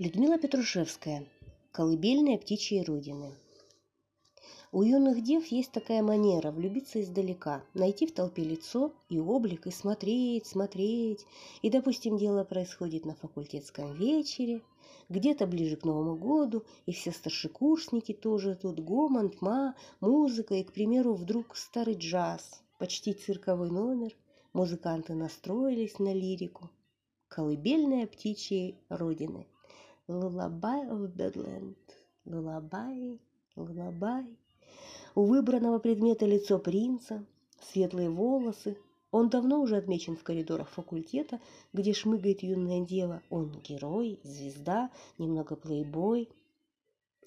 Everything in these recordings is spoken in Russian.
Людмила Петрушевская. Колыбельная птичьей родины. У юных дев есть такая манера влюбиться издалека, найти в толпе лицо и облик и смотреть, смотреть. И, допустим, дело происходит на факультетском вечере, где-то ближе к Новому году, и все старшекурсники тоже тут, гомон, тьма, музыка, и, к примеру, вдруг старый джаз, почти цирковой номер. Музыканты настроились на лирику. Колыбельная птичьей родины – Lullaby of Bedland. Lullaby, lullaby. У выбранного предмета лицо принца, светлые волосы. Он давно уже отмечен в коридорах факультета, где шмыгает юная дева. Он герой, звезда, немного плейбой.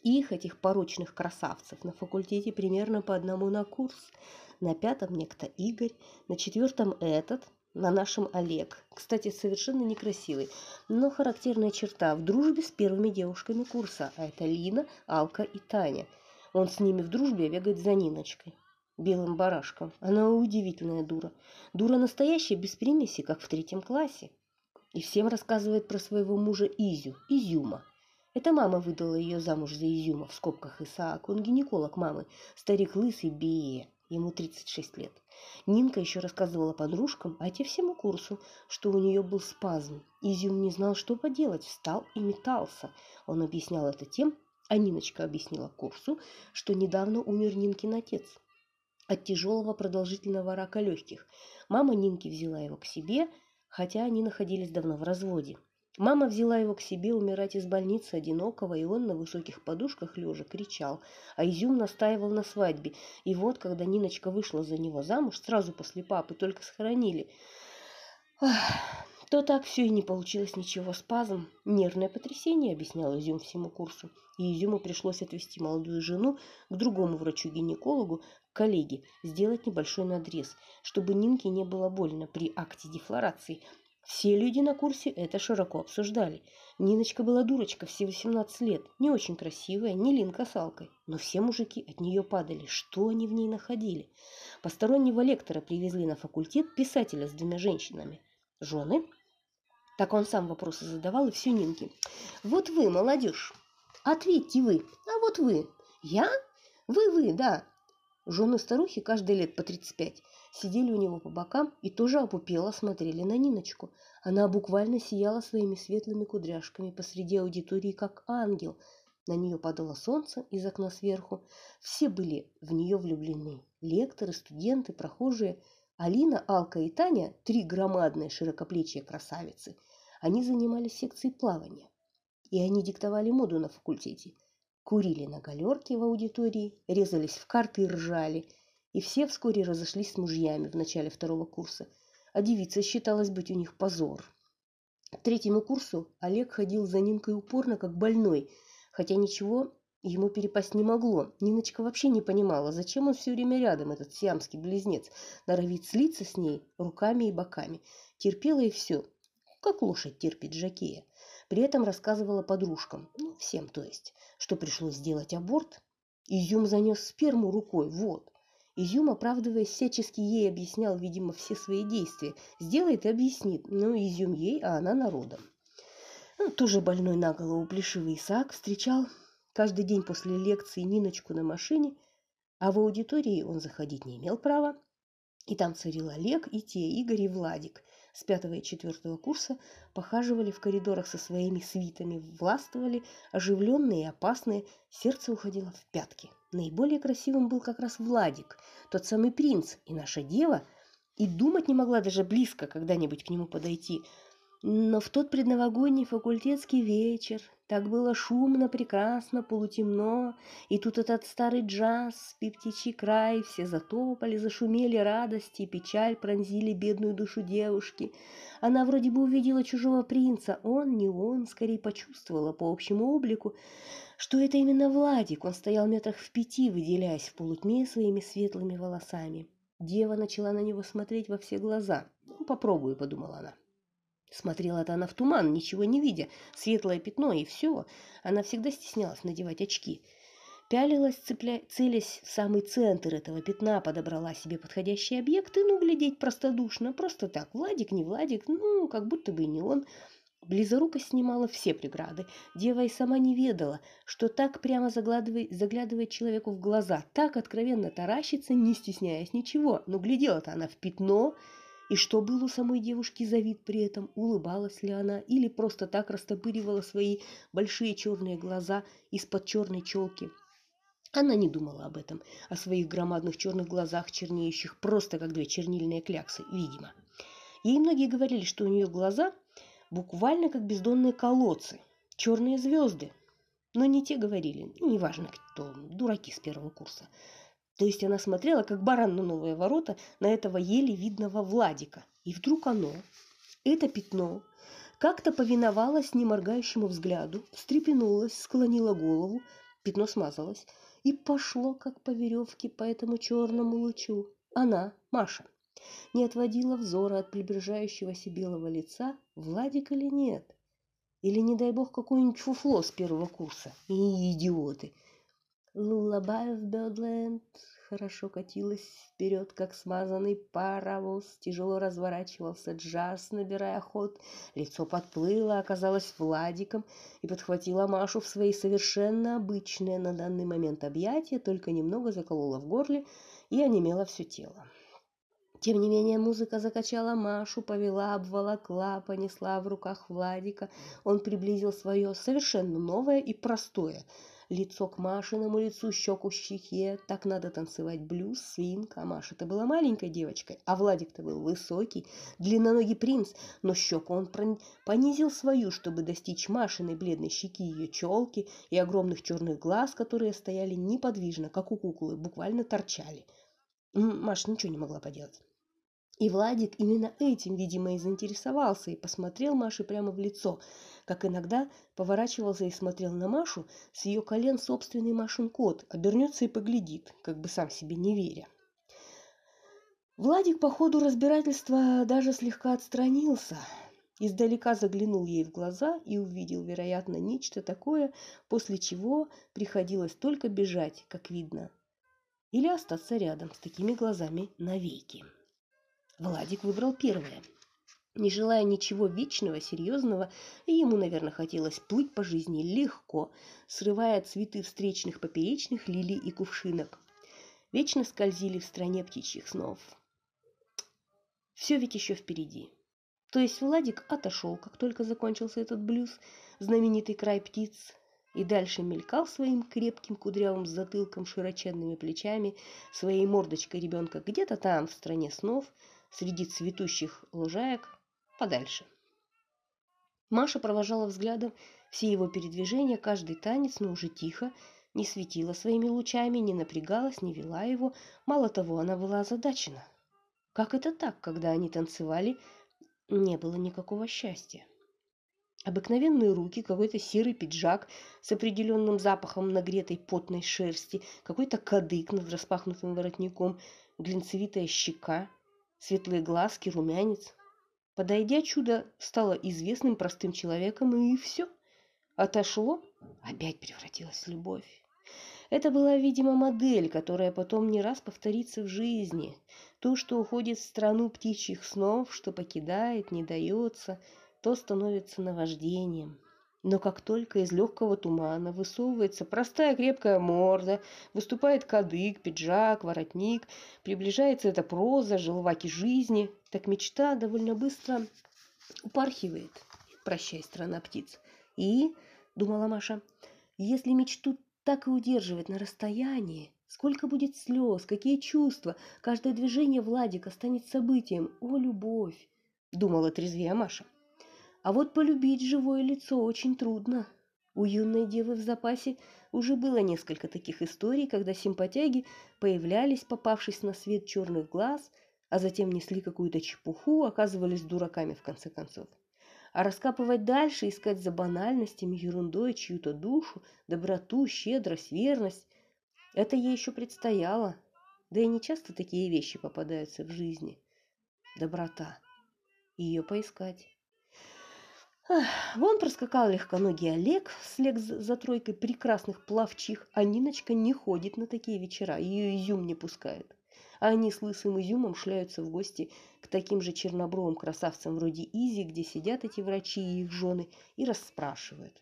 Их, этих порочных красавцев, на факультете примерно по одному на курс. На пятом некто Игорь, на четвертом этот, на нашем Олег. Кстати, совершенно некрасивый, но характерная черта в дружбе с первыми девушками курса, а это Лина, Алка и Таня. Он с ними в дружбе бегает за Ниночкой, белым барашком. Она удивительная дура. Дура настоящая, без примеси, как в третьем классе. И всем рассказывает про своего мужа Изю, Изюма. Это мама выдала ее замуж за Изюма, в скобках Исаак. Он гинеколог мамы, старик лысый Бея, ему 36 лет. Нинка еще рассказывала подружкам, а те всему курсу, что у нее был спазм. Изюм не знал, что поделать, встал и метался. Он объяснял это тем, а Ниночка объяснила курсу, что недавно умер Нинкин отец от тяжелого продолжительного рака легких. Мама Нинки взяла его к себе, хотя они находились давно в разводе. Мама взяла его к себе умирать из больницы одинокого, и он на высоких подушках лежа кричал, а Изюм настаивал на свадьбе. И вот, когда Ниночка вышла за него замуж, сразу после папы, только схоронили, то так все и не получилось ничего. Спазм, нервное потрясение, объяснял Изюм всему курсу. И Изюму пришлось отвезти молодую жену к другому врачу-гинекологу, коллеге, сделать небольшой надрез, чтобы Нинке не было больно при акте дефлорации – все люди на курсе это широко обсуждали. Ниночка была дурочка, все 18 лет, не очень красивая, не линка с Алкой. Но все мужики от нее падали. Что они в ней находили? Постороннего лектора привезли на факультет писателя с двумя женщинами. Жены? Так он сам вопросы задавал, и все Нинки. Вот вы, молодежь, ответьте вы. А вот вы. Я? Вы, вы, да. Жены старухи каждый лет по 35 сидели у него по бокам и тоже опупело смотрели на Ниночку. Она буквально сияла своими светлыми кудряшками посреди аудитории, как ангел. На нее падало солнце из окна сверху. Все были в нее влюблены. Лекторы, студенты, прохожие. Алина, Алка и Таня – три громадные широкоплечие красавицы. Они занимались секцией плавания. И они диктовали моду на факультете – курили на галерке в аудитории, резались в карты и ржали. И все вскоре разошлись с мужьями в начале второго курса, а девица считалась быть у них позор. К третьему курсу Олег ходил за Нинкой упорно, как больной, хотя ничего ему перепасть не могло. Ниночка вообще не понимала, зачем он все время рядом, этот сиамский близнец, норовит слиться с ней руками и боками. Терпела и все, как лошадь терпит жакея. При этом рассказывала подружкам, ну, всем то есть, что пришлось сделать аборт. Изюм занес сперму рукой, вот. Изюм, оправдываясь, всячески ей объяснял, видимо, все свои действия. Сделает и объяснит, но Изюм ей, а она народом. Ну, тоже больной на голову плешивый Исаак встречал каждый день после лекции Ниночку на машине, а в аудитории он заходить не имел права. И там царил Олег, и те, Игорь и Владик – с пятого и четвертого курса похаживали в коридорах со своими свитами, властвовали, оживленные и опасные, сердце уходило в пятки. Наиболее красивым был как раз Владик, тот самый принц, и наша дева, и думать не могла даже близко когда-нибудь к нему подойти. Но в тот предновогодний факультетский вечер так было шумно, прекрасно, полутемно, и тут этот старый джаз, птичий край, все затопали, зашумели радости, печаль пронзили бедную душу девушки. Она вроде бы увидела чужого принца, он, не он, скорее почувствовала по общему облику, что это именно Владик, он стоял метрах в пяти, выделяясь в полутьме своими светлыми волосами. Дева начала на него смотреть во все глаза. «Ну, попробую», — подумала она. Смотрела-то она в туман, ничего не видя, светлое пятно и все. Она всегда стеснялась надевать очки. Пялилась, цепля... целясь в самый центр этого пятна, подобрала себе подходящие объекты, ну, глядеть простодушно, просто так, Владик, не Владик, ну, как будто бы и не он. Близорукость снимала все преграды. Дева и сама не ведала, что так прямо заглядывает, заглядывает человеку в глаза, так откровенно таращится, не стесняясь ничего. Но глядела-то она в пятно, и что было у самой девушки за вид при этом? Улыбалась ли она или просто так растопыривала свои большие черные глаза из-под черной челки? Она не думала об этом, о своих громадных черных глазах, чернеющих просто как две чернильные кляксы, видимо. Ей многие говорили, что у нее глаза буквально как бездонные колодцы, черные звезды. Но не те говорили, неважно кто, дураки с первого курса. То есть она смотрела, как баран на новые ворота, на этого еле видного Владика. И вдруг оно, это пятно, как-то повиновалось неморгающему взгляду, встрепенулось, склонило голову, пятно смазалось и пошло, как по веревке, по этому черному лучу. Она, Маша, не отводила взора от приближающегося белого лица, Владик или нет. Или, не дай бог, какое-нибудь фуфло с первого курса. И идиоты. Лулабай в Бёдленд хорошо катилась вперед, как смазанный паровоз. Тяжело разворачивался джаз, набирая ход. Лицо подплыло, оказалось Владиком и подхватила Машу в свои совершенно обычные на данный момент объятия, только немного заколола в горле и онемело все тело. Тем не менее музыка закачала Машу, повела, обволокла, понесла в руках Владика. Он приблизил свое совершенно новое и простое лицо к Машиному лицу, щеку щеке. Так надо танцевать блюз, свинг. А Маша-то была маленькой девочкой, а Владик-то был высокий, длинноногий принц. Но щеку он понизил свою, чтобы достичь Машиной бледной щеки, ее челки и огромных черных глаз, которые стояли неподвижно, как у куклы, буквально торчали. Маша ничего не могла поделать. И Владик именно этим, видимо, и заинтересовался и посмотрел Маше прямо в лицо, как иногда поворачивался и смотрел на Машу с ее колен собственный Машин кот, обернется и поглядит, как бы сам себе не веря. Владик по ходу разбирательства даже слегка отстранился, издалека заглянул ей в глаза и увидел, вероятно, нечто такое, после чего приходилось только бежать, как видно, или остаться рядом с такими глазами навеки. Владик выбрал первое. Не желая ничего вечного, серьезного, ему, наверное, хотелось плыть по жизни легко, срывая цветы встречных поперечных лилий и кувшинок. Вечно скользили в стране птичьих снов. Все ведь еще впереди. То есть Владик отошел, как только закончился этот блюз, знаменитый край птиц, и дальше мелькал своим крепким кудрявым затылком, широченными плечами, своей мордочкой ребенка где-то там, в стране снов, среди цветущих лужаек подальше. Маша провожала взглядом все его передвижения, каждый танец, но уже тихо, не светила своими лучами, не напрягалась, не вела его. Мало того, она была озадачена. Как это так, когда они танцевали, не было никакого счастья? Обыкновенные руки, какой-то серый пиджак с определенным запахом нагретой потной шерсти, какой-то кадык над распахнутым воротником, глинцевитая щека – светлые глазки, румянец. Подойдя, чудо стало известным простым человеком, и все. Отошло, опять превратилась в любовь. Это была, видимо, модель, которая потом не раз повторится в жизни. То, что уходит в страну птичьих снов, что покидает, не дается, то становится наваждением. Но как только из легкого тумана высовывается простая крепкая морда, выступает кадык, пиджак, воротник, приближается эта проза, желваки жизни, так мечта довольно быстро упархивает. Прощай, страна птиц. И, думала Маша, если мечту так и удерживать на расстоянии, сколько будет слез, какие чувства, каждое движение Владика станет событием. О, любовь! Думала трезвее Маша. А вот полюбить живое лицо очень трудно. У юной девы в запасе уже было несколько таких историй, когда симпатяги появлялись, попавшись на свет черных глаз, а затем несли какую-то чепуху, оказывались дураками в конце концов. А раскапывать дальше, искать за банальностями, ерундой чью-то душу, доброту, щедрость, верность – это ей еще предстояло. Да и не часто такие вещи попадаются в жизни. Доброта. Ее поискать. Вон проскакал легконогий Олег вслед за тройкой прекрасных плавчих, а Ниночка не ходит на такие вечера, ее изюм не пускает. а они с лысым изюмом шляются в гости к таким же чернобровым красавцам вроде Изи, где сидят эти врачи и их жены, и расспрашивают.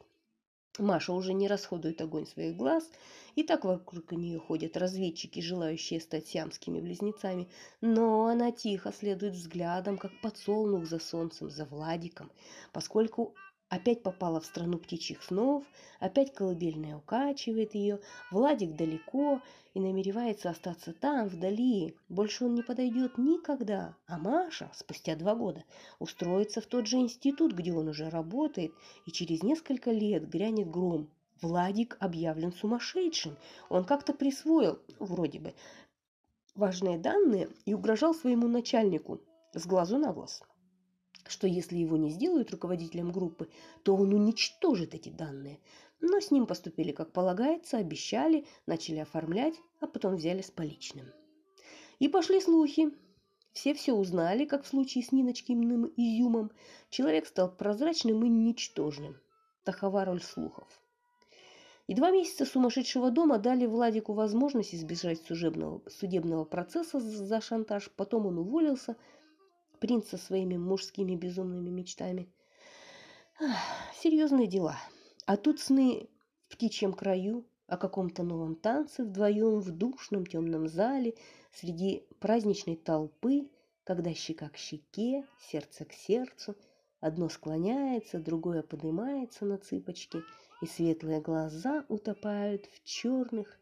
Маша уже не расходует огонь своих глаз, и так вокруг нее ходят разведчики, желающие стать сиамскими близнецами, но она тихо следует взглядом, как подсолнух за солнцем, за Владиком, поскольку Опять попала в страну птичьих снов, опять колыбельная укачивает ее, Владик далеко и намеревается остаться там, вдали. Больше он не подойдет никогда. А Маша, спустя два года, устроится в тот же институт, где он уже работает, и через несколько лет грянет гром. Владик объявлен сумасшедшим. Он как-то присвоил, вроде бы, важные данные и угрожал своему начальнику с глазу на глаз что если его не сделают руководителем группы, то он уничтожит эти данные. Но с ним поступили как полагается, обещали, начали оформлять, а потом взяли с поличным. И пошли слухи. Все все узнали, как в случае с Ниночкиным изюмом. Человек стал прозрачным и ничтожным. Такова роль слухов. И два месяца сумасшедшего дома дали Владику возможность избежать служебного, судебного процесса за шантаж. Потом он уволился – принц со своими мужскими безумными мечтами. Серьезные дела. А тут сны в птичьем краю, о каком-то новом танце вдвоем в душном темном зале среди праздничной толпы, когда щека к щеке, сердце к сердцу, одно склоняется, другое поднимается на цыпочки, и светлые глаза утопают в черных,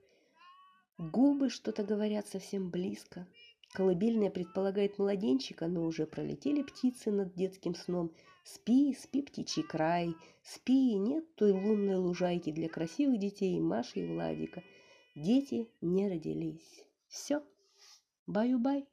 губы что-то говорят совсем близко, Колыбельная предполагает младенчика, но уже пролетели птицы над детским сном. Спи, спи, птичий край, спи, нет той лунной лужайки для красивых детей Маши и Владика. Дети не родились. Все. Баю-бай.